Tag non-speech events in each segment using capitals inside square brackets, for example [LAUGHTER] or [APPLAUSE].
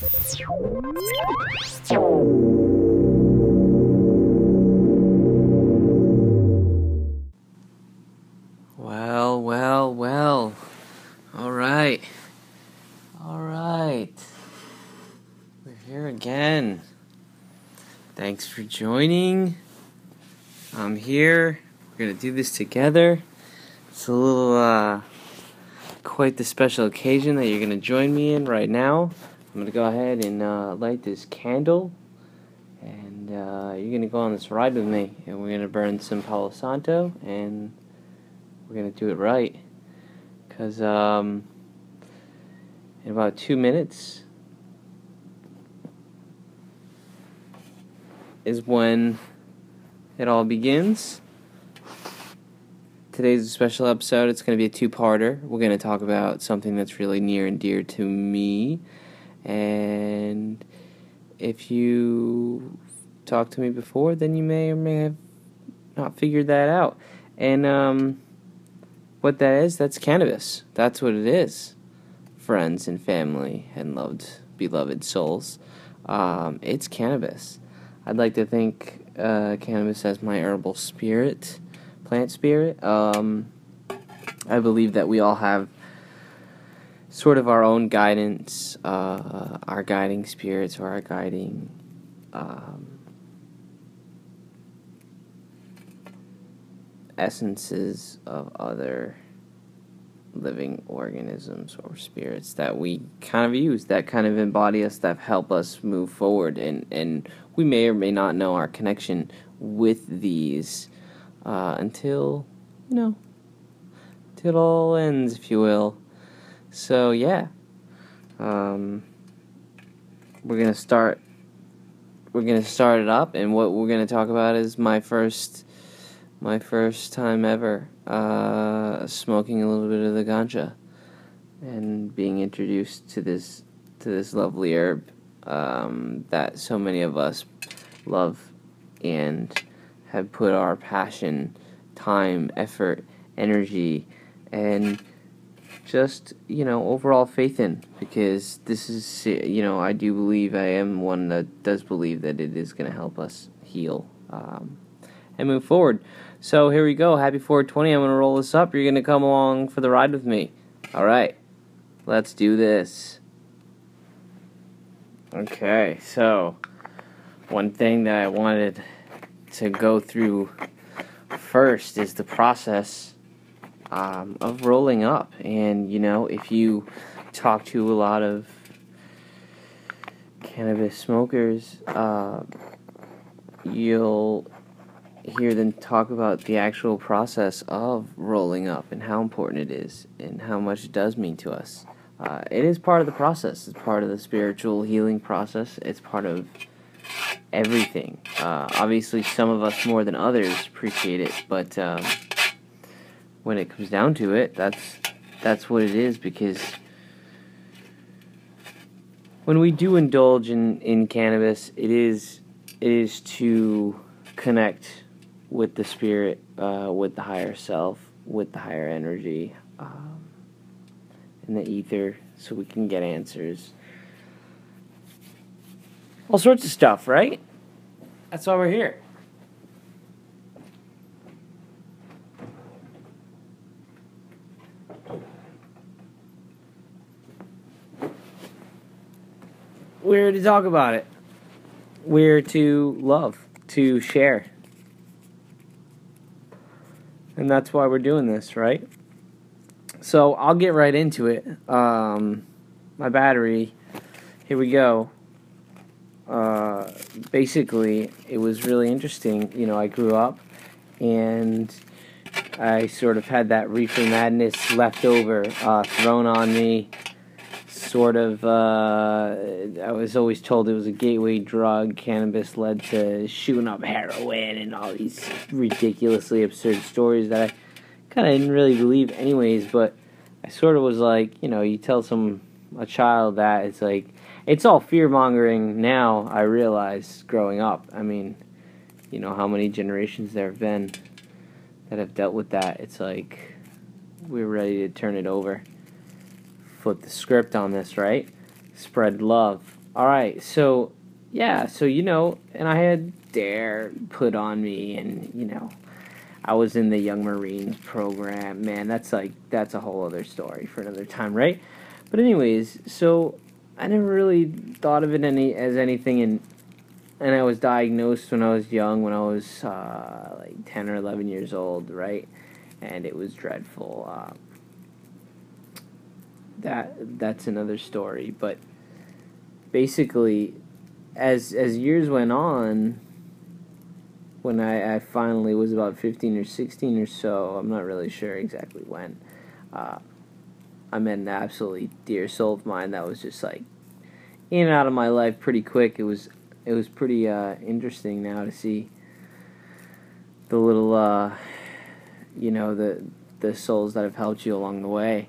Well, well, well. All right. All right. We're here again. Thanks for joining. I'm here. We're going to do this together. It's a little, uh, quite the special occasion that you're going to join me in right now. I'm to go ahead and uh, light this candle. And uh, you're to go on this ride with me. And we're to burn some Palo Santo. And we're to do it right. Because um, in about two minutes is when it all begins. Today's a special episode. It's going to be a two parter. We're going to talk about something that's really near and dear to me. And if you talked to me before, then you may or may have not figured that out. And um, what that is, that's cannabis. That's what it is. Friends and family and loved, beloved souls. Um, it's cannabis. I'd like to think uh, cannabis as my herbal spirit, plant spirit. Um, I believe that we all have sort of our own guidance, uh, our guiding spirits or our guiding um, essences of other living organisms or spirits that we kind of use that kind of embody us that help us move forward. And and we may or may not know our connection with these uh, until you know until it all ends if you will so yeah. Um, we're gonna start we're gonna start it up and what we're gonna talk about is my first my first time ever uh, smoking a little bit of the ganja and being introduced to this to this lovely herb um, that so many of us love and have put our passion, time, effort, energy, and just you know overall faith in because this is you know I do believe I am one that does believe that it is going to help us heal um, and move forward. So here we go. Happy 420. I'm going to roll this up. You're going to come along for the ride with me. All right. Let's do this. Okay. So one thing that I wanted to go through first is the process um, of rolling up. And, you know, if you talk to a lot of cannabis smokers, uh, you'll hear them talk about the actual process of rolling up and how important it is and how much it does mean to us. Uh, it is part of the process. It's part of the spiritual healing process. It's part of everything. Uh, obviously, some of us more than others appreciate it, but um, when it comes down to it, that's that's what it is. Because when we do indulge in, in cannabis, it is it is to connect with the spirit, uh, with the higher self, with the higher energy, um, in the ether, so we can get answers. All sorts of stuff, right? That's why we're here. We're to talk about it. We're to love, to share. And that's why we're doing this, right? So I'll get right into it. Um, my battery, here we go. Uh, basically, it was really interesting. You know, I grew up and I sort of had that reefer madness left over, uh, thrown on me. Sort of, uh, I was always told it was a gateway drug. Cannabis led to shooting up heroin and all these ridiculously absurd stories that I kind of didn't really believe, anyways. But I sort of was like, you know, you tell some a child that it's like it's all fear mongering now. I realize growing up. I mean, you know how many generations there have been that have dealt with that. It's like we're ready to turn it over, flip the script on this, right? Spread love, all right, so yeah, so you know, and I had D.A.R.E. put on me, and you know, I was in the Young Marines program. Man, that's like that's a whole other story for another time, right? But anyways, so I never really thought of it any as anything, and and I was diagnosed when I was young, when I was uh, like ten or eleven years old, right? And it was dreadful. Uh, that that's another story, but basically, as as years went on, when I, I finally was about 15 or 16 or so, I'm not really sure exactly when, uh, I met an absolutely dear soul of mine that was just like in and out of my life pretty quick. It was it was pretty uh, interesting now to see the little uh, you know the the souls that have helped you along the way.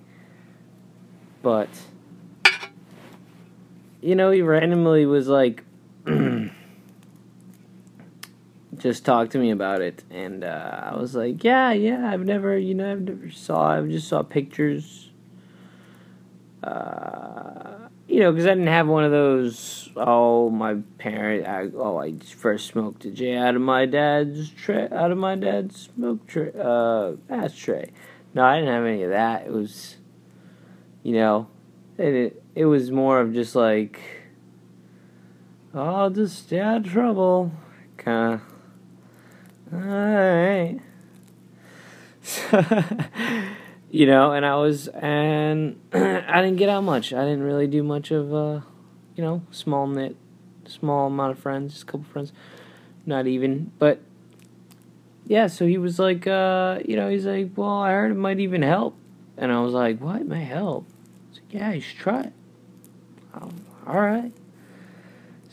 But you know, he randomly was like [CLEARS THROAT] just talked to me about it, and uh, I was like, "Yeah, yeah, I've never, you know, I've never saw, I've just saw pictures." Uh, you know, because I didn't have one of those. Oh, my parent. I, oh, I first smoked a J out of my dad's tray, out of my dad's smoke tray, uh, ashtray. No, I didn't have any of that. It was, you know, and it, it was more of just like, I'll just stay out of trouble, kind of alright. [LAUGHS] you know, and I was, and [CLEARS THROAT] I didn't get out much. I didn't really do much of, uh, you know, small knit, small amount of friends, just a couple friends, not even. But yeah, so he was like, uh, you know, he's like, well, I heard it might even help, and I was like, what, might help? Yeah, you should try it. Oh, all right.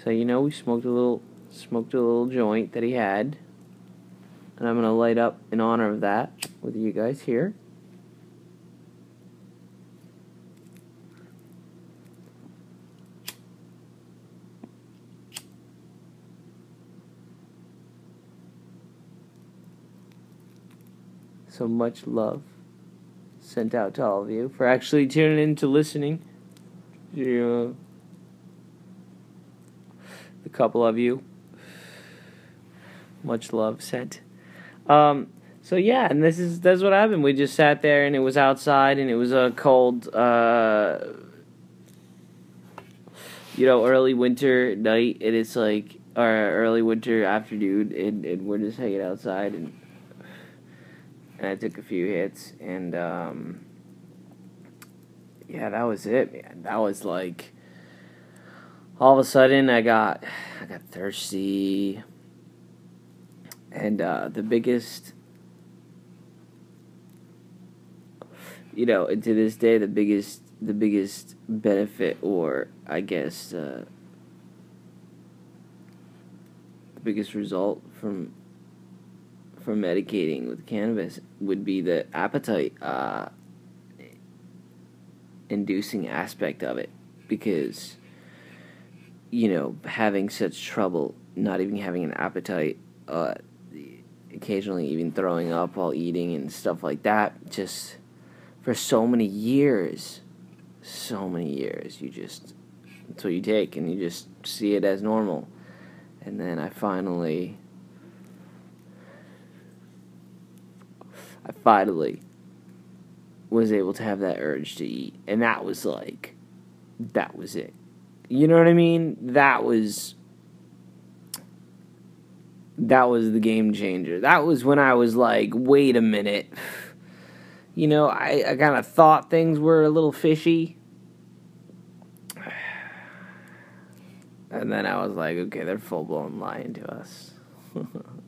So you know, we smoked a little, smoked a little joint that he had and I'm to light up in honor of that with you guys here. So much love sent out to all of you for actually tuning in to listening. You, the couple of you. Much love sent. Um, so yeah, and this is that's what happened. We just sat there, and it was outside, and it was a cold, uh, you know, early winter night, and it's like or early winter afternoon, and, and we're just hanging outside, and and I took a few hits, and um, yeah, that was it, man. That was like all of a sudden I got I got thirsty and uh, the biggest you know and to this day the biggest the biggest benefit or i guess uh, the biggest result from from medicating with cannabis would be the appetite uh, inducing aspect of it because you know having such trouble not even having an appetite uh, occasionally even throwing up while eating and stuff like that. Just for so many years, so many years, you just that's what you take and you just see it as normal. And then I finally, I finally was able to have that urge to eat, and that was like, that was it. You know what I mean? That was that was the game changer. That was when I was like, wait a minute. You know, I, I kind of thought things were a little fishy. [SIGHS] And then I was like, okay, they're full blown lying to us. [LAUGHS]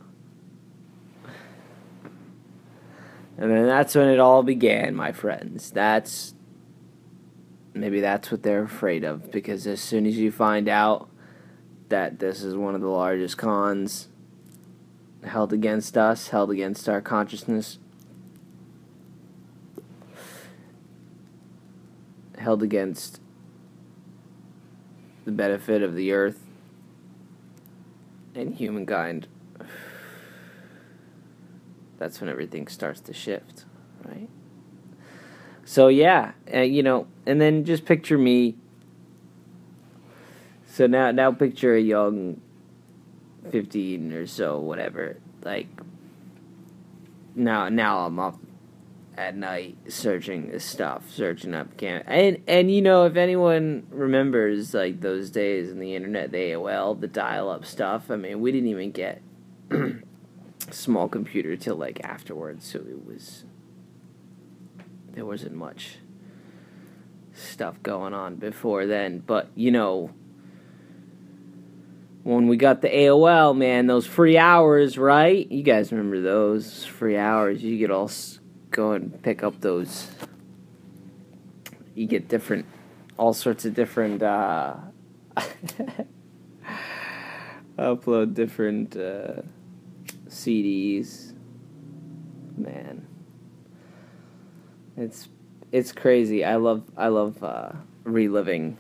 and then that's when it all began, my friends. That's maybe that's what they're afraid of because as soon as you find out that this is one of the largest cons held against us, held against our consciousness, held against the benefit of the earth and humankind. That's when everything starts to shift, right? So, yeah, uh, you know, and then just picture me So now, now picture a young, fifteen or so, whatever. Like now, now I'm up at night searching this stuff, searching up can and and you know if anyone remembers like those days in the internet, the AOL, the dial-up stuff. I mean, we didn't even get [CLEARS THROAT] small computer till like afterwards, so it was there wasn't much stuff going on before then. But you know, when we got the AOL, man, those free hours, right? You guys remember those free hours? You could all go and pick up those. You get different, all sorts of different. Uh, [LAUGHS] upload different uh, CDs. Man, it's it's crazy. I love I love uh, reliving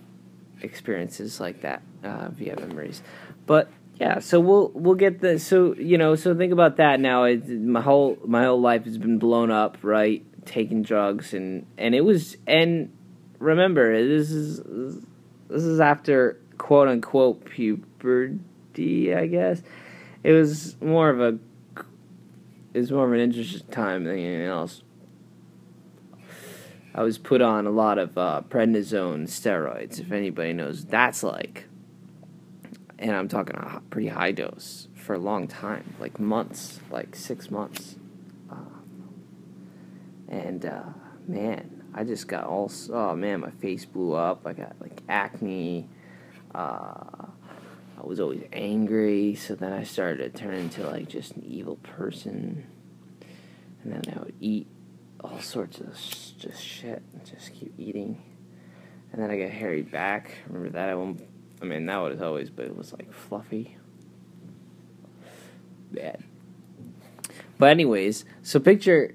experiences like that uh, via memories. But yeah, so we'll we'll get the so you know so think about that now. It, my whole my whole life has been blown up, right? Taking drugs and and it was and remember this is this is after quote unquote puberty, I guess. It was more of a it was more of an interesting time than anything else. I was put on a lot of uh, prednisone steroids, if anybody knows what that's like. And I'm talking a pretty high dose for a long time, like months, like six months. Uh, and uh, man, I just got all, oh man, my face blew up. I got like acne. Uh, I was always angry, so then I started to turn into like just an evil person. And then I would eat all sorts of just shit and just keep eating. And then I got hairy back. Remember that? I, won't, I mean, that was always, but it was like fluffy. Bad. But anyways, so picture,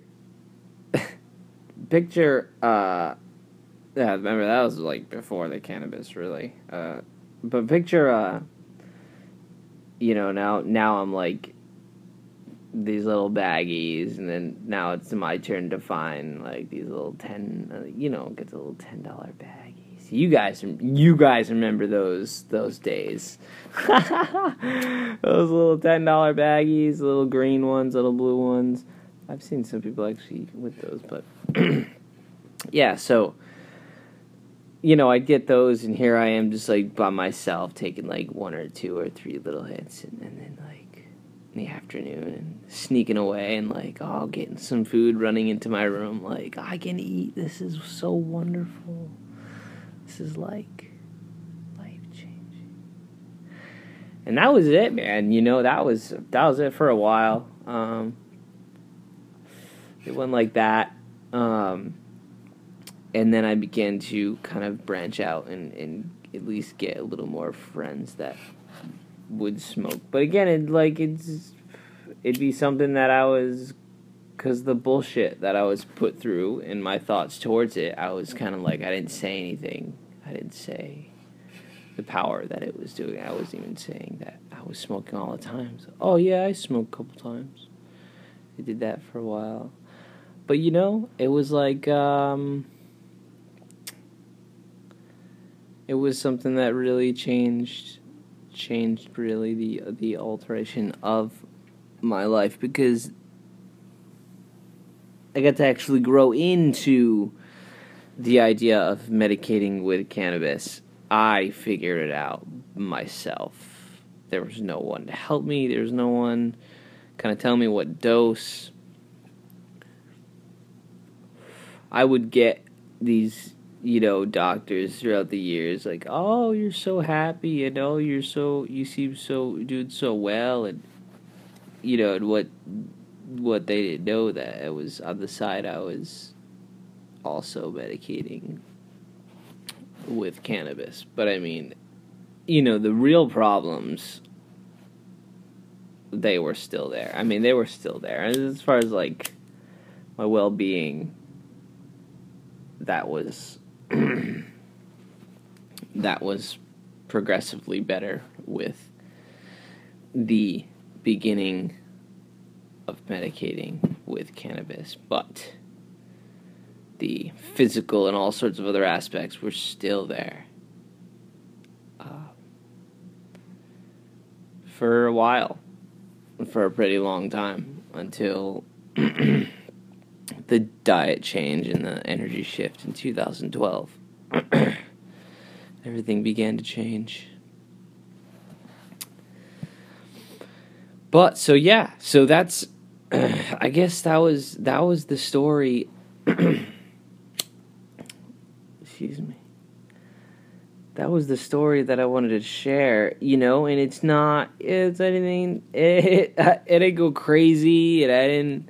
[LAUGHS] picture, uh, yeah, remember that was like before the cannabis, really. Uh, but picture, uh, you know, now, now I'm like these little baggies, and then now it's my turn to find like these little ten, uh, you know, get the little ten dollar baggies. You guys, you guys remember those those days? [LAUGHS] those little ten dollar baggies, little green ones, little blue ones. I've seen some people actually with those, but [CLEARS THROAT] yeah. So you know, I'd get those, and here I am, just like by myself, taking like one or two or three little hits, and, and then like in the afternoon and sneaking away and like oh getting some food running into my room like i can eat. This is so wonderful. This is like life changing and that was it man. You know that was that was it for a while. Um, it went like that. Um, and then i began to kind of branch out and, and at least get a little more friends that would smoke. But again, it like it's it'd be something that I was because the bullshit that I was put through and my thoughts towards it, I was kind of like I didn't say anything. I didn't say the power that it was doing. I wasn't even saying that I was smoking all the time. So, oh yeah, I smoked a couple times. I did that for a while, but you know, it was like um, it was something that really changed changed really the the alteration of my life because I got to actually grow into the idea of medicating with cannabis. I figured it out myself. There was no one to help me. There was no one kind of tell me what dose. I would get these you know, doctors throughout the years, like, oh, you're so happy, you know, you're so, you seem so doing so well, and you know, and what what they didn't know that it was on the side I was also medicating with cannabis, but I mean, you know, the real problems they were still there. I mean, they were still there, as far as like my well being, that was [CLEARS THROAT] that was progressively better with the beginning of medicating with cannabis, but the physical and all sorts of other aspects were still there. Uh, for a while, for a pretty long time until [CLEARS THROAT] the diet change and the energy shift in 2012. [CLEARS THROAT] Everything began to change. But so yeah, so that's [CLEARS THROAT] I guess that was that was the story [CLEARS THROAT] excuse me that was the story that I wanted to share, you know, and it's not, it's anything, [LAUGHS] it, it didn't go crazy, and I didn't,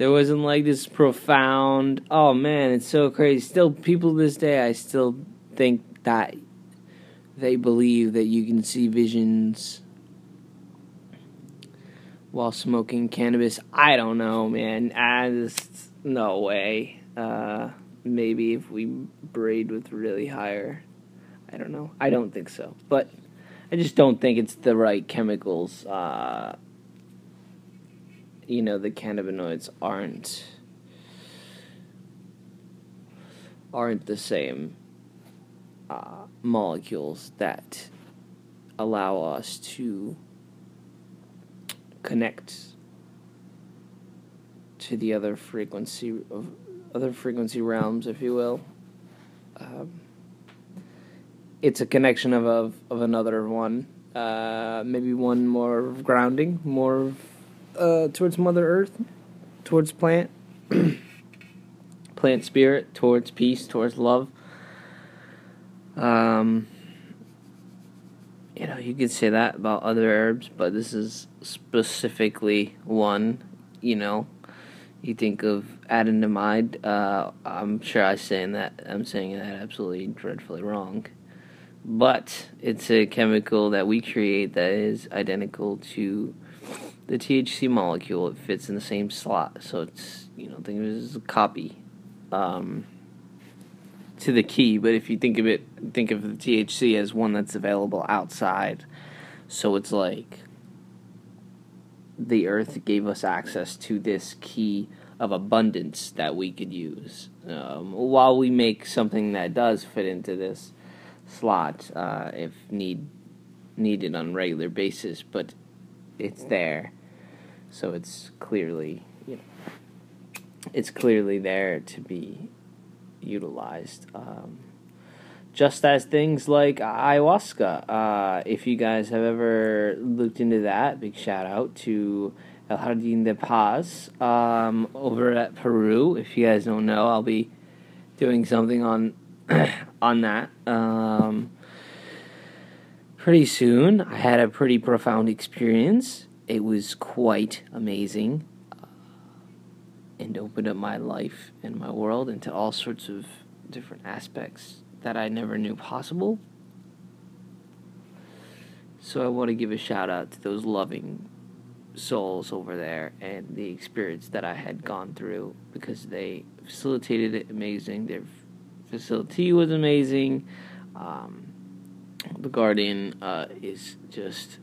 there wasn't like this profound, oh man, it's so crazy. Still, people this day, I still think that they believe that you can see visions while smoking cannabis. I don't know, man. I just, no way. Uh, maybe if we braid with really higher I don't know. I don't think so. But I just don't think it's the right chemicals. Uh, you know, the cannabinoids aren't aren't the same uh, molecules that allow us to connect to the other frequency of other frequency realms, if you will. Um, it's a connection of of, of another one. Uh, maybe one more grounding, more uh, towards Mother Earth, towards plant, [CLEARS THROAT] plant spirit, towards peace, towards love. Um, you know, you could say that about other herbs, but this is specifically one. You know, you think of adenamide. Uh, I'm sure I'm saying that I'm saying that absolutely dreadfully wrong but it's a chemical that we create that is identical to the THC molecule. It fits in the same slot, so it's you know think of it as a copy um, to the key. But if you think of it, think of the THC as one that's available outside. So it's like the earth gave us access to this key of abundance that we could use. Um, while we make something that does fit into this slot uh, if need needed on a regular basis, but it's there, so it's clearly you know it's clearly there to be utilized. Um, just as things like ayahuasca. Uh, if you guys have ever looked into that, big shout out to El Jardín de Paz um, over at Peru. If you guys don't know, I'll be doing something on [COUGHS] on that. Um, pretty soon, I had a pretty profound experience. It was quite amazing uh, and opened up my life and my world into all sorts of different aspects that I never knew possible. So I want to give a shout out to those loving souls over there and the experience that I had gone through because they facilitated it amazing. They've facility was amazing. Um, the Guardian uh, is just,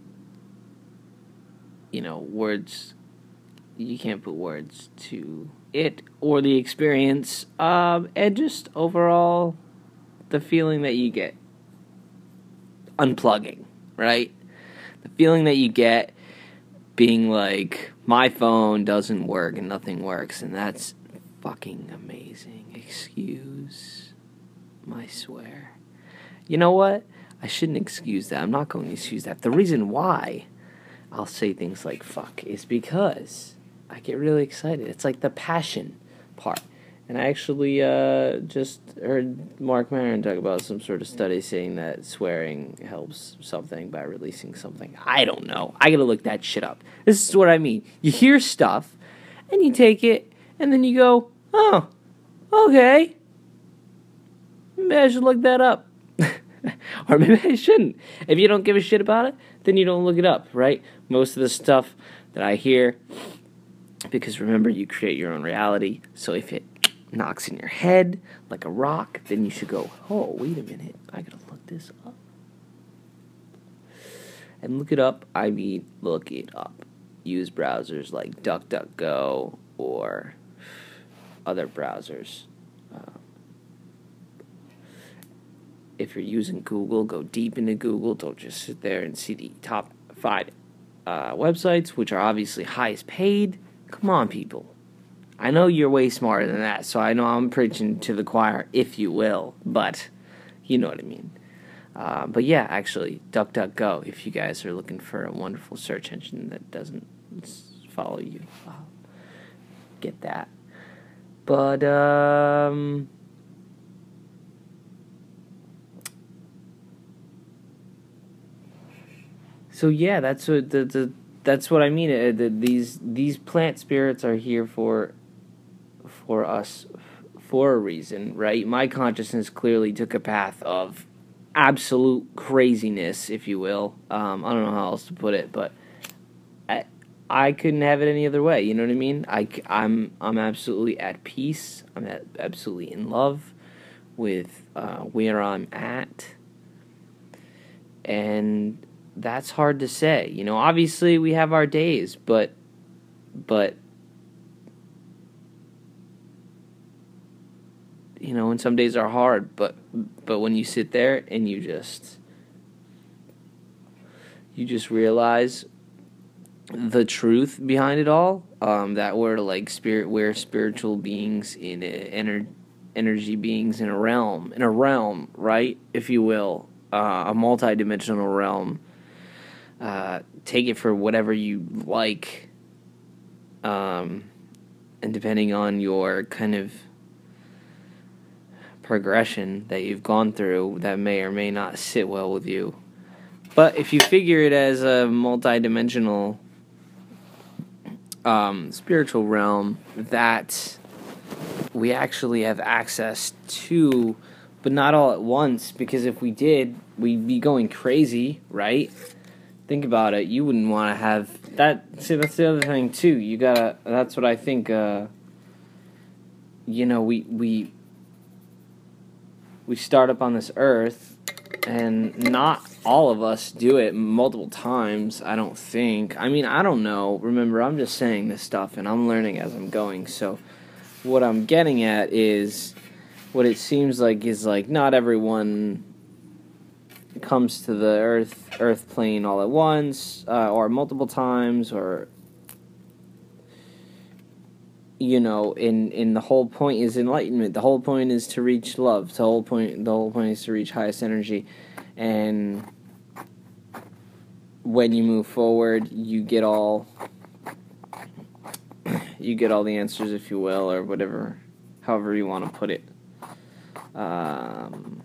you know, words. You can't put words to it or the experience, um, and just overall, the feeling that you get unplugging, right? The feeling that you get being like, my phone doesn't work and nothing works, and that's fucking amazing. Excuse my swear. You know what? I shouldn't excuse that. I'm not going to excuse that. The reason why I'll say things like fuck is because I get really excited. It's like the passion part. And I actually uh, just heard Marc Maron talk about some sort of study saying that swearing helps something by releasing something. I don't know. I gotta look that shit up. This is what I mean. You hear stuff, and you take it, and then you go, oh, okay. Maybe I should look that up. [LAUGHS] [LAUGHS] or maybe I shouldn't. If you don't give a shit about it, then you don't look it up, right? Most of the stuff that I hear, because remember, you create your own reality. So if it knocks in your head like a rock, then you should go, oh, wait a minute, I gotta look this up. And look it up, I mean, look it up. Use browsers like DuckDuckGo or other browsers. Um, if you're using Google, go deep into Google. Don't just sit there and see the top five uh, websites, which are obviously highest paid. Come on, people. I know you're way smarter than that, so I know I'm preaching to the choir, if you will, but you know what I mean. Uh, but yeah, actually, DuckDuckGo, if you guys are looking for a wonderful search engine that doesn't follow you, get that. But, um, so yeah, that's what the, the that's what I mean. Uh, the, these these plant spirits are here for for us for a reason, right? My consciousness clearly took a path of absolute craziness, if you will. Um, I don't know how else to put it, but I I couldn't have it any other way. You know what I mean? I I'm I'm absolutely at peace. I'm at, absolutely in love with uh, where I'm at, and that's hard to say. You know, obviously we have our days, but but you know, and some days are hard, but but when you sit there and you just you just realize the truth behind it all, um, that we're like spirit, we're spiritual beings in ener- energy beings in a realm, in a realm, right, if you will, uh, a multi-dimensional realm uh, take it for whatever you like. Um, and depending on your kind of progression that you've gone through, that may or may not sit well with you. But if you figure it as a multidimensional um, spiritual realm that we actually have access to, but not all at once, because if we did, we'd be going crazy, right? Think about it, you wouldn't want to have that. See, that's the other thing too. You gotta. That's what I think. Uh, you know, we we we start up on this earth, and not all of us do it multiple times. I don't think. I mean, I don't know. Remember, I'm just saying this stuff, and I'm learning as I'm going. So, what I'm getting at is, what it seems like is like not everyone comes to the earth earth plane all at once uh, or multiple times or you know in in the whole point is enlightenment. The whole point is to reach love. The whole point the whole point is to reach highest energy. And when you move forward you get all [CLEARS THROAT] you get all the answers if you will or whatever however you want to put it. Um,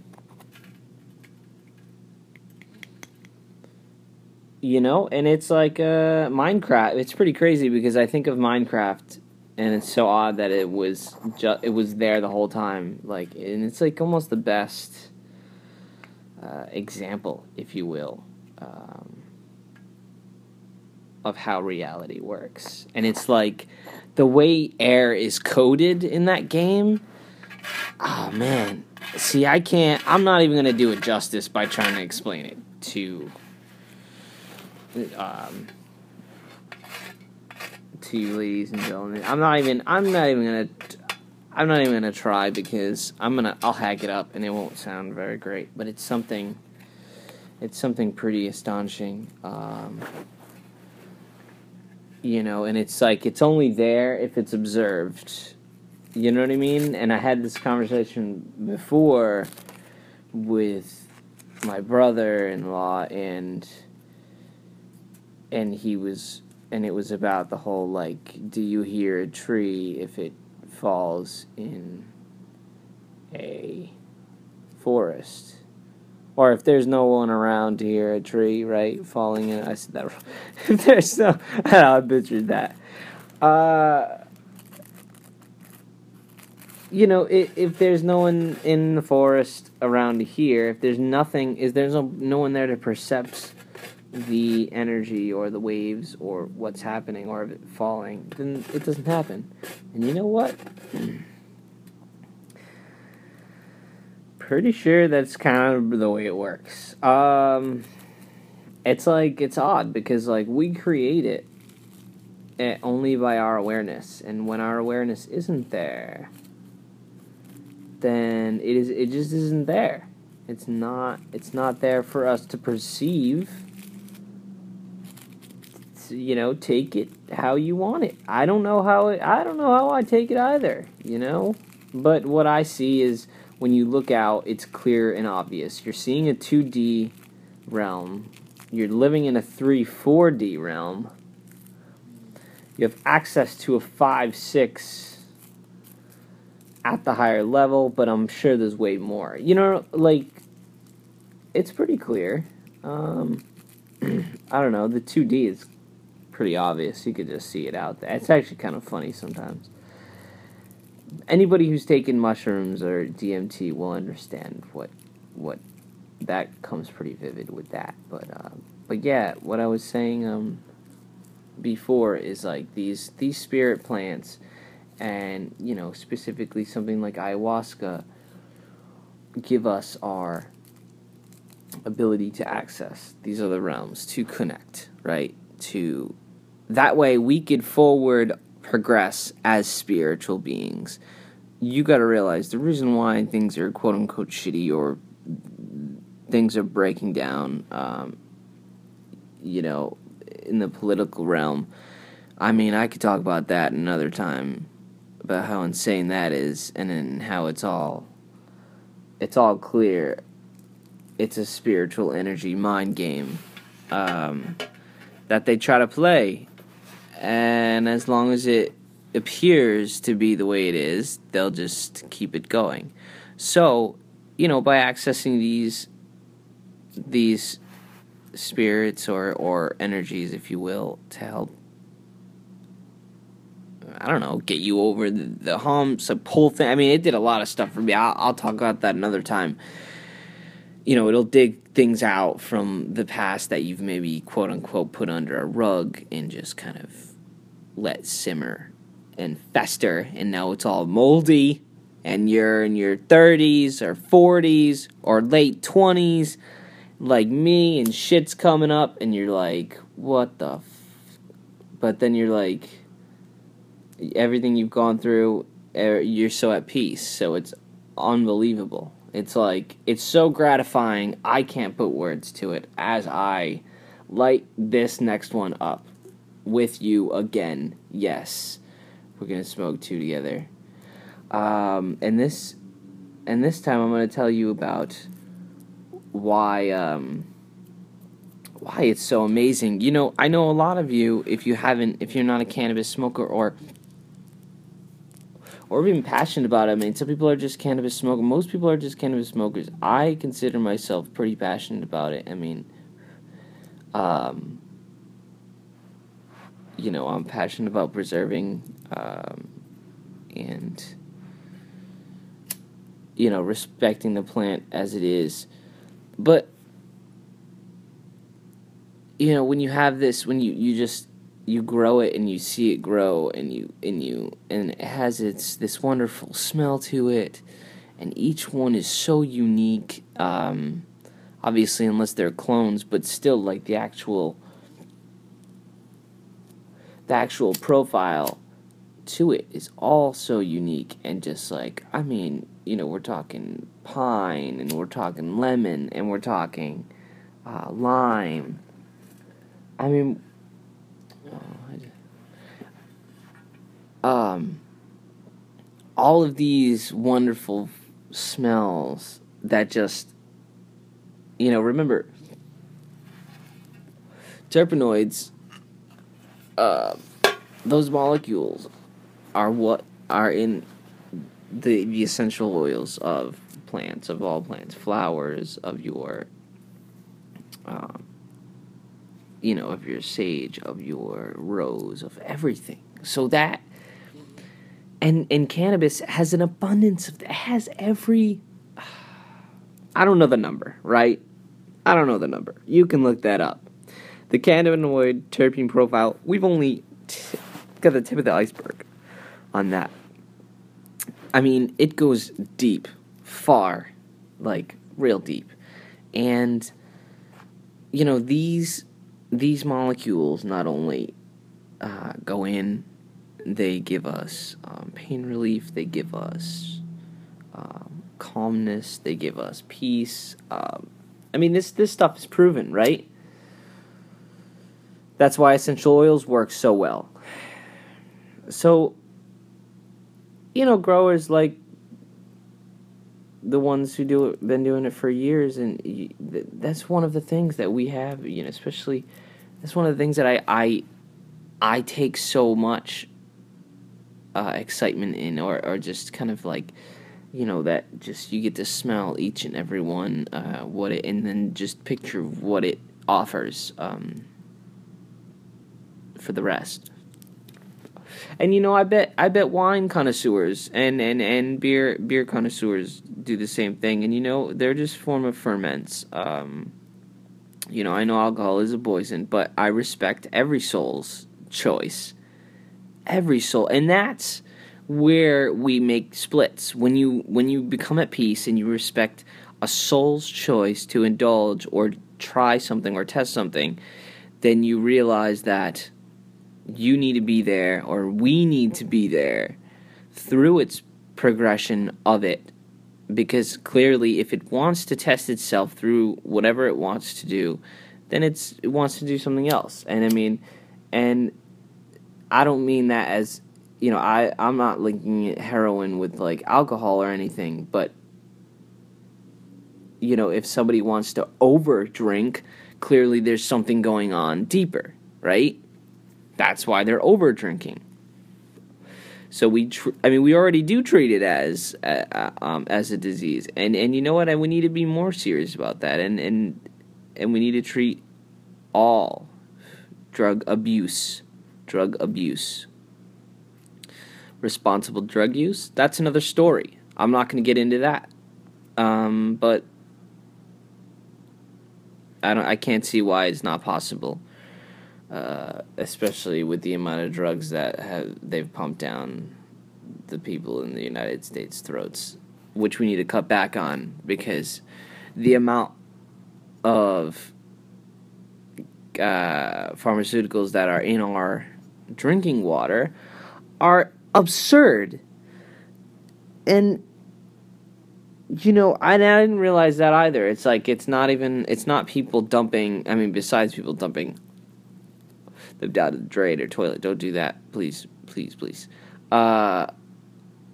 you know? And it's like uh, minecraft it's pretty crazy because i think of minecraft and it's so odd that it was ju- it was there the whole time like and it's like almost the best uh, example if you will um, of how reality works. And it's like the way air is coded in that game oh man. See i can't i'm not even gonna do it justice by trying to explain it to um, to you, ladies and gentlemen. I'm not even. I'm not even gonna. I'm not even gonna try because I'm gonna. I'll hack it up and it won't sound very great. But it's something. It's something pretty astonishing. Um, you know, and it's like it's only there if it's observed. You know what I mean? And I had this conversation before with my brother-in-law and and he was and it was about the whole like do you hear a tree if it falls in a forest? Or if there's no one around to hear a tree right falling in i said that wrong. [LAUGHS] If there's no [LAUGHS] i butchered that. Uh you know, if, if there's no one in the forest around here, if there's nothing, is there's no no one there to percept the energy or the waves or what's happening or if it falling, then it doesn't happen. And you know what? Pretty sure that's kind of the way it works. Um, it's like it's odd because like we create it eh, only by our awareness, and when our awareness isn't there, then it is it just isn't there. It's not it's not there for us to perceive you know, take it how you want it. I don't know how it, I don't know how I take it either, you know? But what I see is when you look out, it's clear and obvious. You're seeing a 2D realm. You're living in a 3 4D realm. You have access to a 5 6 at the higher level, but I'm sure there's way more. You know, like, it's pretty clear. Um, [CLEARS THROAT] I don't know. The 2D is pretty obvious. You could just see it out there. It's actually kind of funny sometimes. Anybody who's taken mushrooms or DMT will understand what what that comes pretty vivid with that. But uh, but yeah, what I was saying um, before is like these these spirit plants, and you know specifically something like ayahuasca give us our ability to access these other realms, to connect, right? To that way we could forward progress as spiritual beings. You got to realize the reason why things are quote unquote shitty or things are breaking down, um, you know, in the political realm. I mean, I could talk about that another time about how insane that is and then how it's all it's all clear it's a spiritual energy mind game um, that they try to play. And as long as it appears to be the way it is, they'll just keep it going. So, you know, by accessing these these spirits or or energies, if you will, to help I don't know, get you over the, the humps, a pull thing. I mean, it did a lot of stuff for me. I'll, I'll talk about that another time you know, it'll dig things out from the past that you've maybe quote unquote put under a rug and just kind of let simmer and fester, and now it's all moldy, and you're in your 30s or 40s or late 20s, like me, and shit's coming up, and you're like, what the f-? But then you're like, everything you've gone through, you're so at peace, so it's unbelievable it's like it's so gratifying. I can't put words to it as I light this next one up with you again. Yes, we're gonna smoke two together. Um, and this, and this time I'm gonna tell you about why um, why it's so amazing. You know, I know a lot of you. If you haven't, if you're not a cannabis smoker or or even passionate about it. I mean, some people are just cannabis smokers. Most people are just cannabis smokers. I consider myself pretty passionate about it. I mean, um, you know, I'm passionate about preserving um, and you know respecting the plant as it is, but you know when you have this when you you just you grow it and you see it grow and you and you and it has its this wonderful smell to it and each one is so unique um, obviously unless they're clones but still like the actual the actual profile to it is all so unique and just like I mean you know we're talking pine and we're talking lemon and we're talking uh, lime. I mean um, all of these wonderful smells that just, you know, remember, terpenoids, uh, those molecules are what are in the, the essential oils of plants, of all plants, flowers, of your, um, you know, of your sage, of your rose, of everything. So that and and cannabis has an abundance of has every [SIGHS] I don't know the number, right? I don't know the number. You can look that up. The cannabinoid terpene profile, we've only t- got the tip of the iceberg on that. I mean, it goes deep, far, like real deep. And you know, these these molecules not only uh, go in they give us um, pain relief. They give us um, calmness. They give us peace. Um, I mean, this this stuff is proven, right? That's why essential oils work so well. So, you know, growers like the ones who do been doing it for years, and that's one of the things that we have. You know, especially that's one of the things that I I I take so much uh, excitement in, or or just kind of like you know that just you get to smell each and every one uh, what it and then just picture what it offers um, for the rest. And you know i bet i bet wine connoisseurs and, and, and beer beer connoisseurs do the same thing. And you know they're just form of ferments. Um, you know i know alcohol is a poison but i respect every soul's choice. Every soul. And that's where we make splits. When you when you become at peace and you respect a soul's choice to indulge or try something or test something then you realize that you need to be there or we need to be there through its progression of it because clearly if it wants to test itself through whatever it wants to do then it's it wants to do something else and i mean and i don't mean that as you know, I I'm not linking heroin with like alcohol or anything, but you know, if somebody wants to over drink, clearly there's something going on deeper, right? That's why they're over drinking. So we, tr- I mean, we already do treat it as uh, uh, um, as a disease, and and you know what? And we need to be more serious about that, and and and we need to treat all drug abuse, drug abuse responsible drug use, that's another story. I'm not going to get into that. Um, but I don't. I can't see why it's not possible, uh, especially with the amount of drugs that have they've pumped down the people in the United States' throats, which we need to cut back on because the amount of uh, pharmaceuticals that are in our drinking water are absurd. And you know, I, I didn't realize that either. It's like it's not even it's not people dumping. I mean, besides people dumping them down the drain or toilet. Don't do that, please, please, please. Uh,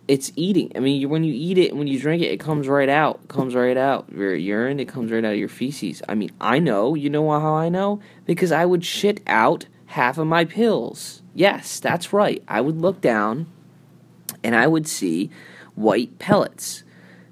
it's eating. I mean, when you eat it, and when you drink it, it comes right out. It comes right out. Your urine, it comes right out of your feces. I mean, I know. You know how I know? Because I would shit out half of my pills. Yes, that's right. I would look down and I would see white pellets.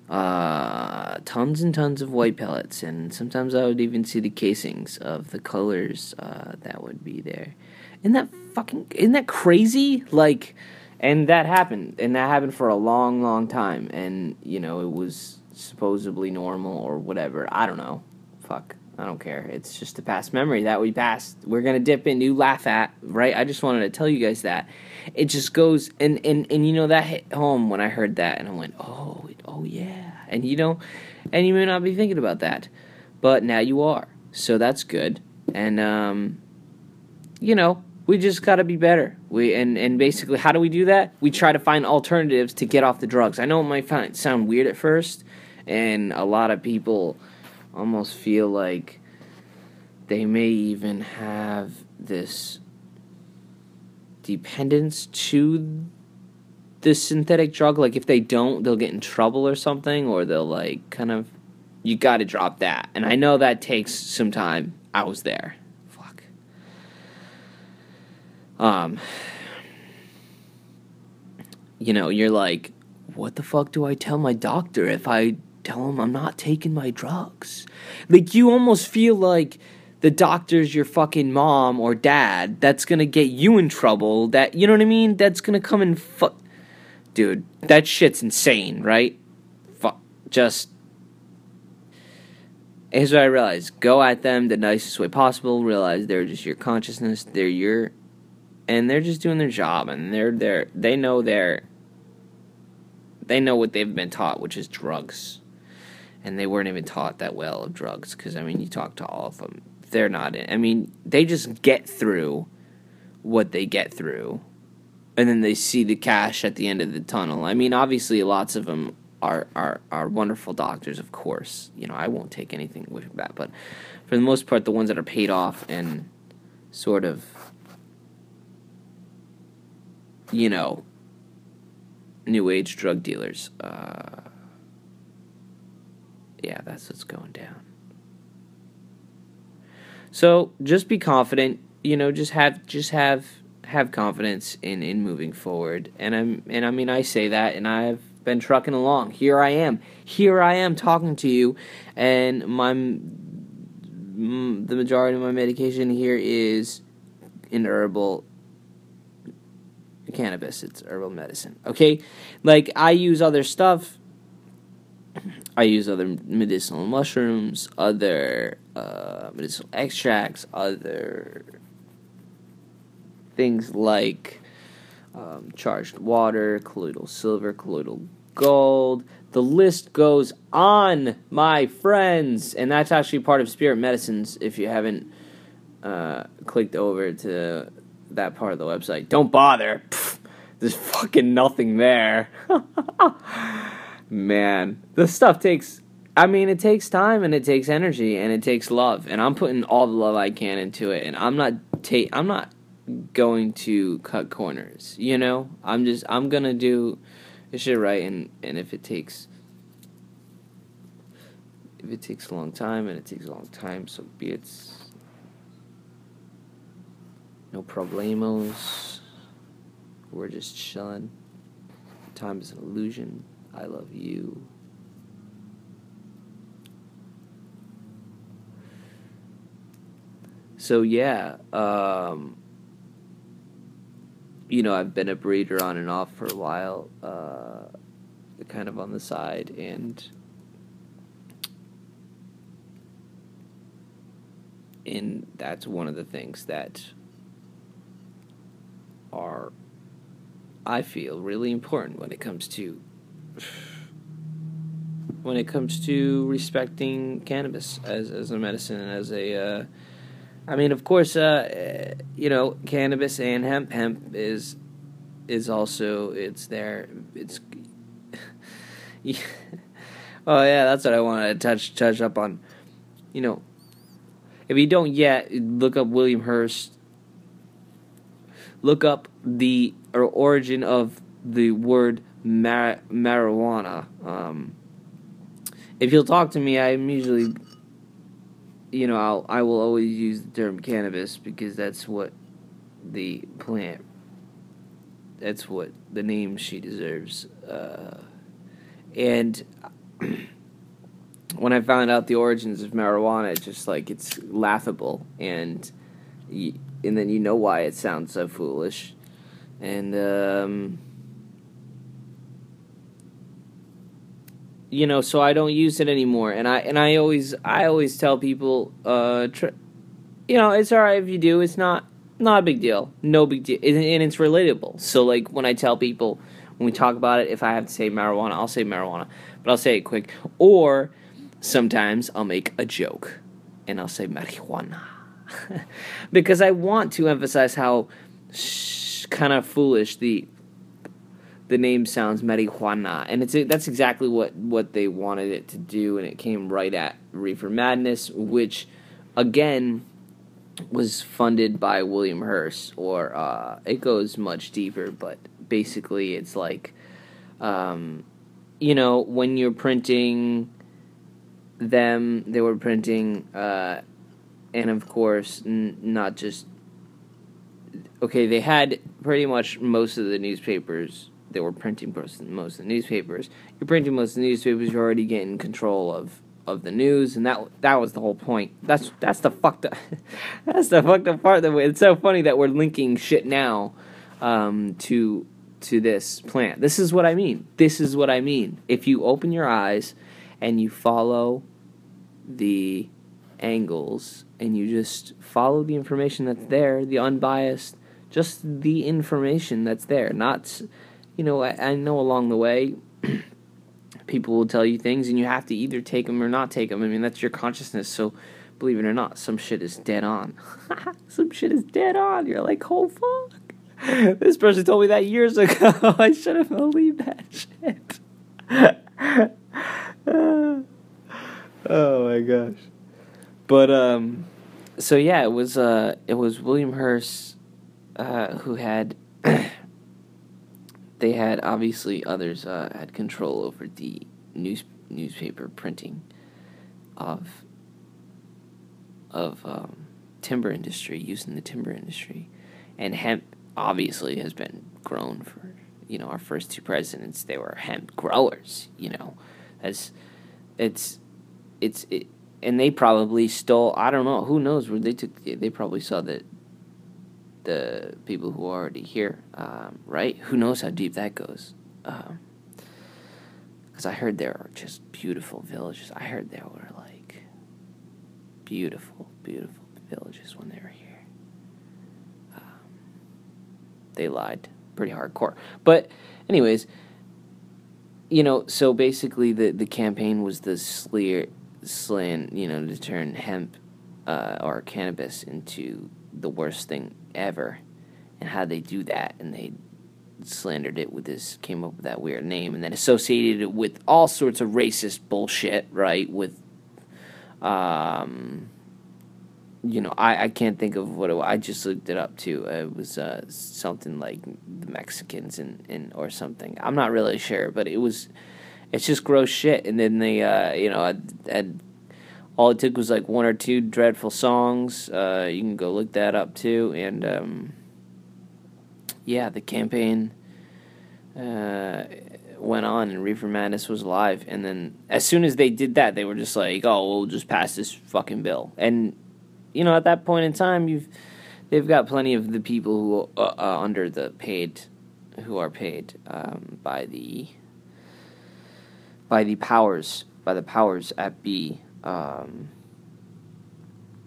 Uh, tons and tons of white pellets, and sometimes I would even see the casings of the colors uh, that would be there. Isn't that fucking? Isn't that crazy? Like, and that happened, and that happened for a long, long time, and you know it was supposedly normal or whatever. I don't know. Fuck. I don't care. It's just a past memory that we passed. We're gonna dip into laugh at, right? I just wanted to tell you guys that. It just goes and and and you know that hit home when I heard that and I went, oh, oh yeah, and you know, and you may not be thinking about that, but now you are. So that's good, and um, you know, we just got to be better. We and and basically, how do we do that? We try to find alternatives to get off the drugs. I know it might find, sound weird at first, and a lot of people almost feel like they may even have this dependence to the synthetic drug. Like if they don't, they'll get in trouble or something, or they'll like kind of. You got to drop that, and I know that takes some time. I was there. Um. You know, you're like, what the fuck do I tell my doctor if I tell him I'm not taking my drugs. Like you almost feel like the doctor's your fucking mom or dad that's gonna get you in trouble. That you know what I mean? That's gonna come and fuck, dude. That shit's insane, right? Fuck, just. Here's what I realized: go at them the nicest way possible. Realize they're just your consciousness. They're your, and they're just doing their job, and they're there. They know they're. They know what they've been taught, which is drugs and they weren't even taught that well of drugs because I mean you talk to all of them they're not I mean they just get through what they get through and then they see the cash at the end of the tunnel I mean obviously lots of them are are are wonderful doctors of course you know I won't take anything with that but for the most part the ones that are paid off and sort of, you know, new age drug dealers. Uh, yeah, that's what's going down. So just be confident. You know, just have just have have confidence in in moving forward. And I'm and I mean I say that, and I've been trucking along. Here I am. Here I am talking to you, and my the majority of my medication here is in herbal cannabis. It's herbal medicine. Okay, like I use other stuff. I use other medicinal mushrooms, other uh, medicinal extracts, other things like um, charged water, colloidal silver, colloidal gold. The list goes on, my friends. And that's actually part of Spirit Medicines if you haven't uh, clicked over to that part of the website. Don't bother. Pfft, there's fucking nothing there. [LAUGHS] Man, this stuff takes. I mean, it takes time and it takes energy and it takes love, and I'm putting all the love I can into it. And I'm not ta- I'm not going to cut corners. You know, I'm just I'm gonna do this shit right, and and if it takes if it takes a long time and it takes a long time, so be it. No problemos. We're just chilling. Time is an illusion. I love you. So yeah, um, you know, I've been a breeder on and off for a while, uh, kind of on the side, and and that's one of the things that are I feel really important when it comes to when it comes to respecting cannabis as as a medicine and as a uh, I mean, of course, uh, you know, cannabis and hemp. Hemp is is also it's there. It's [LAUGHS] oh yeah, that's what I wanted to touch touch up on. You know, if you don't yet, look up William Hearst. Look up the origin of the word mar- marijuana. Um, if you'll talk to me, I'm usually you know, I'll, I will always use the term cannabis because that's what the plant, that's what the name she deserves. Uh, and [CLEARS THROAT] when I found out the origins of marijuana, it's just like it's laughable, and and then you know why it sounds so foolish, and um, you know, so I don't use it anymore. And I and I always I always tell people, uh, tr- you know, it's all right if you do. It's not not a big deal. No big deal, and it's relatable. So like when I tell people when we talk about it, if I have to say marijuana, I'll say marijuana, but I'll say it quick. Or sometimes I'll make a joke and I'll say marijuana [LAUGHS] because I want to emphasize how sh- kind of foolish the the name sounds marijuana, and it's that's exactly what what they wanted it to do, and it came right at Reefer Madness, which again was funded by William Hearst, or uh, it goes much deeper, but basically it's like, um, you know, when you're printing them, they were printing, uh, and of course, n- not just. Okay, they had pretty much most of the newspapers they were printing most of the newspapers. You're printing most of the newspapers. You're already getting control of, of the news, and that that was the whole point. That's that's the fucked up. [LAUGHS] that's the fucked up part. That it's so funny that we're linking shit now um, to to this plant. This is what I mean. This is what I mean. If you open your eyes and you follow the angles and you just follow the information that's there, the unbiased, just the information that's there, not you know, I, I know along the way [CLEARS THROAT] people will tell you things and you have to either take them or not take them. I mean, that's your consciousness. So, believe it or not, some shit is dead on. [LAUGHS] some shit is dead on. You're like, oh fuck. [LAUGHS] This person told me that years [LAUGHS] ago. I should have believed that shit. oh my gosh. But um so yeah, it was uh, it was William Hearst uh, who had. [COUGHS] they had obviously others uh, had control over the news newspaper printing of of um, timber industry, using the timber industry, and hemp obviously has been grown for you know our first two presidents. They were hemp growers, you know, as it's it's it, and they probably stole. I don't know. Who knows where they took? They probably saw that the people who are already here, um, right? Who knows how deep that goes? Because um, I heard there are just beautiful villages. I heard there were like beautiful, beautiful villages when they were here. Um, they lied pretty hardcore, but anyways, you know. So basically, the the campaign was the sleer slant, you know, to turn hemp uh, or cannabis into the worst thing ever. And how they do that, and they slandered it with this, came up with that weird name, and then associated it with all sorts of racist bullshit, right? With, um, you know, I, I can't think of what it was. I just looked it up too. It was uh, something like the Mexicans and, and or something. I'm not really sure, but it was it's just gross shit. And then they, uh, you know, had, all it took was like one or two dreadful songs. Uh, you can go look that up too. And um, yeah, the campaign uh, went on, and Reefer Madness was live. And then as soon as they did that, they were just like, "Oh, we'll just pass this fucking bill." And you know, at that point in time, you've they've got plenty of the people who uh, uh under the paid, who are paid um, by the by the powers by the powers at B, um,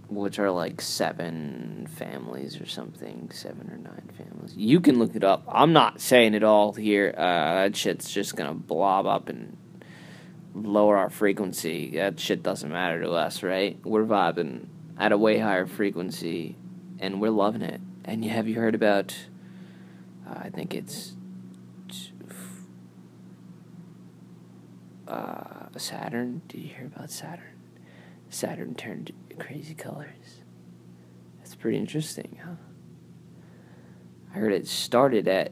which are like seven families or something, seven or nine families. You can look it up. I'm not saying it all here. Uh, that shit's just gonna blob up and lower our frequency. That shit doesn't matter to us, right? We're vibing at a way higher frequency, and we're loving it. And have you heard about? Uh, I think it's uh, Saturn. Did you hear about Saturn? Saturn turned crazy colors. That's pretty interesting, huh? I heard it started at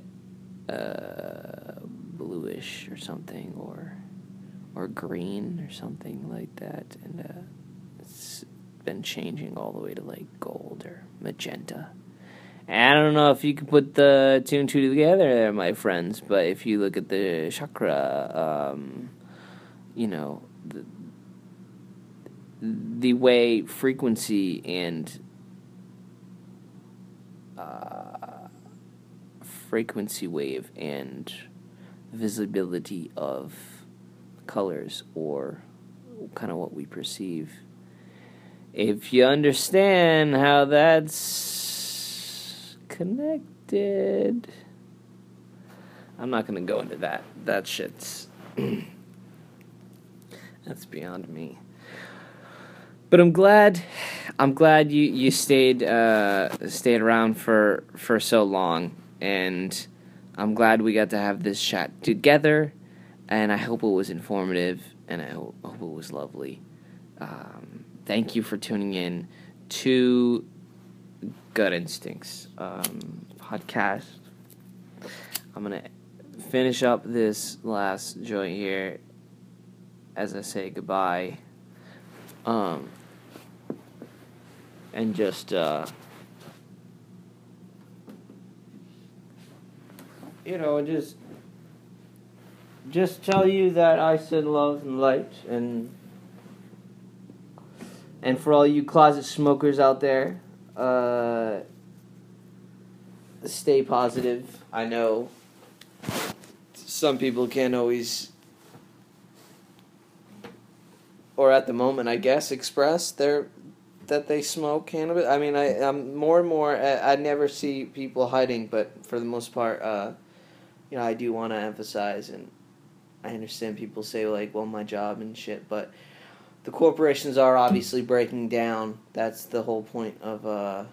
uh, bluish or something, or or green or something like that, and uh, it's been changing all the way to like gold or magenta. I don't know if you can put the two and two together there, my friends, but if you look at the chakra um, you know the, the way frequency and uh, frequency wave and visibility of colors or kind of what we perceive if you understand how that's connected i'm not going to go into that that shit's [CLEARS THROAT] That's beyond me. But I'm glad, I'm glad you you stayed uh, stayed around for for so long, and I'm glad we got to have this chat together. And I hope it was informative, and I hope, hope it was lovely. Um, thank you for tuning in to Gut Instincts um, podcast. I'm gonna finish up this last joint here as I say goodbye. Um, and just, uh, you know, just, just tell you that I send love and light, and, and for all you closet smokers out there, uh, stay positive. I know some people can't always or at the moment, I guess, express their that they smoke cannabis. I mean, I I'm more and more. I, I never see people hiding, but for the most part, uh, you know, I do want to emphasize, and I understand people say like, "Well, my job and shit," but the corporations are obviously breaking down. That's the whole point of uh,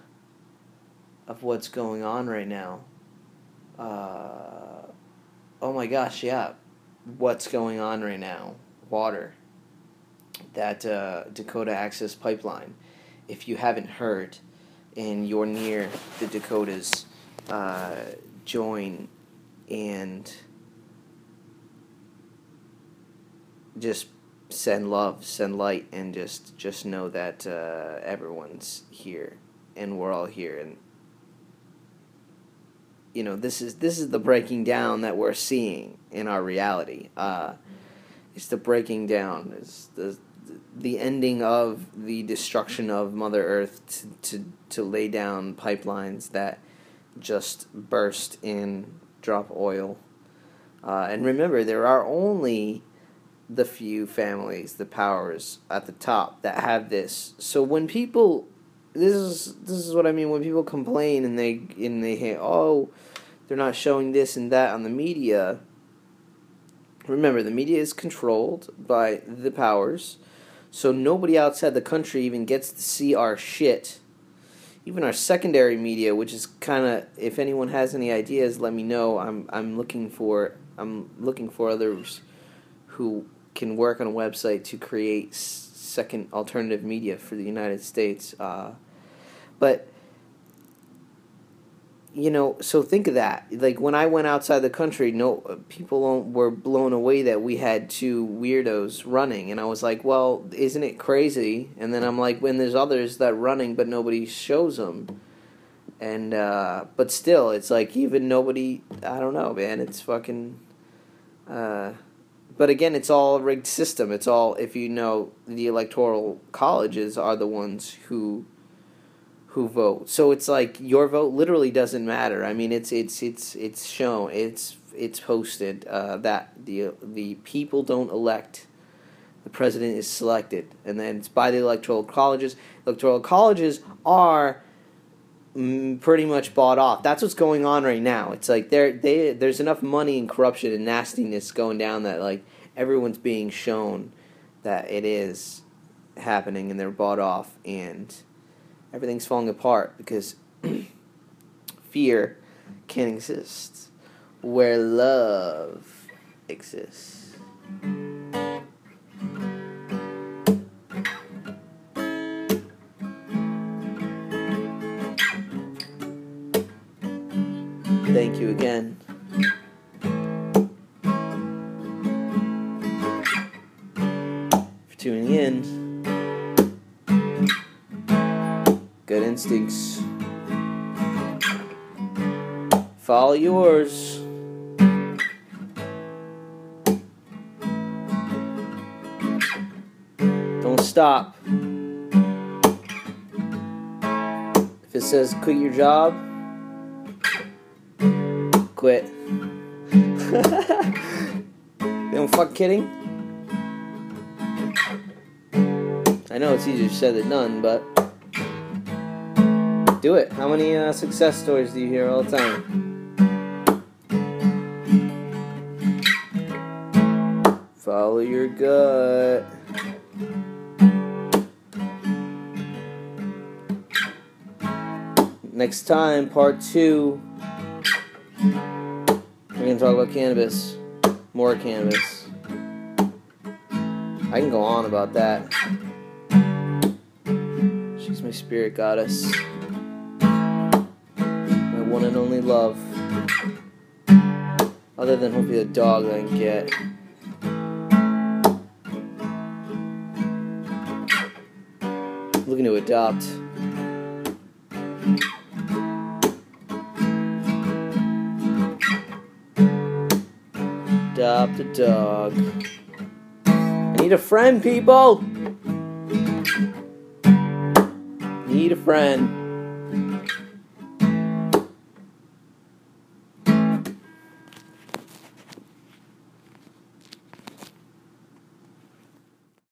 of what's going on right now. Uh, oh my gosh, yeah, what's going on right now? Water that uh, Dakota Access Pipeline if you haven't heard and you're near the Dakotas, uh, join and just send love, send light, and just just know that uh, everyone's here and we're all here and you know this is this is the breaking down that we're seeing in our reality. Uh, it's the breaking down. It's the the ending of the destruction of Mother Earth to, to, to lay down pipelines that just burst and drop oil. Uh, and remember, there are only the few families, the powers at the top that have this. So when people, this is this is what I mean. When people complain and they and they say, "Oh, they're not showing this and that on the media." Remember, the media is controlled by the powers, so nobody outside the country even gets to see our shit. Even our secondary media, which is kind of, if anyone has any ideas, let me know. I'm I'm looking for I'm looking for others who can work on a website to create second alternative media for the United States. Uh, but you know, so think of that. Like when I went outside the country, no people were blown away that we had two weirdos running, and I was like, "Well, isn't it crazy?" And then I'm like, "When there's others that running, but nobody shows them." And uh, but still, it's like even nobody. I don't know, man. It's fucking. Uh, but again, it's all a rigged system. It's all if you know the electoral colleges are the ones who who vote. So it's like your vote literally doesn't matter. I mean, it's it's it's it's shown. It's it's posted uh, that the the people don't elect. The president is selected, and then it's by the electoral colleges. Electoral colleges are mm, pretty much bought off. That's what's going on right now. It's like there they there's enough money and corruption and nastiness going down that like everyone's being shown that it is happening and they're bought off and everything's falling apart because [CLEARS THROAT] fear can't exist where love exists. Thank you again. Instincts. Follow yours. Don't stop. If it says quit your job, quit. [LAUGHS] don't fuck kidding? I know it's easier said than done, but do it. How many uh, success stories do you hear all the time? Follow your gut. Next time, part two, we're going to talk about cannabis. More cannabis. I can go on about that. She's my spirit goddess one and only love. Other than hopefully the dog I can get. Looking to adopt. Adopt a dog. I need a friend, people! Need a friend.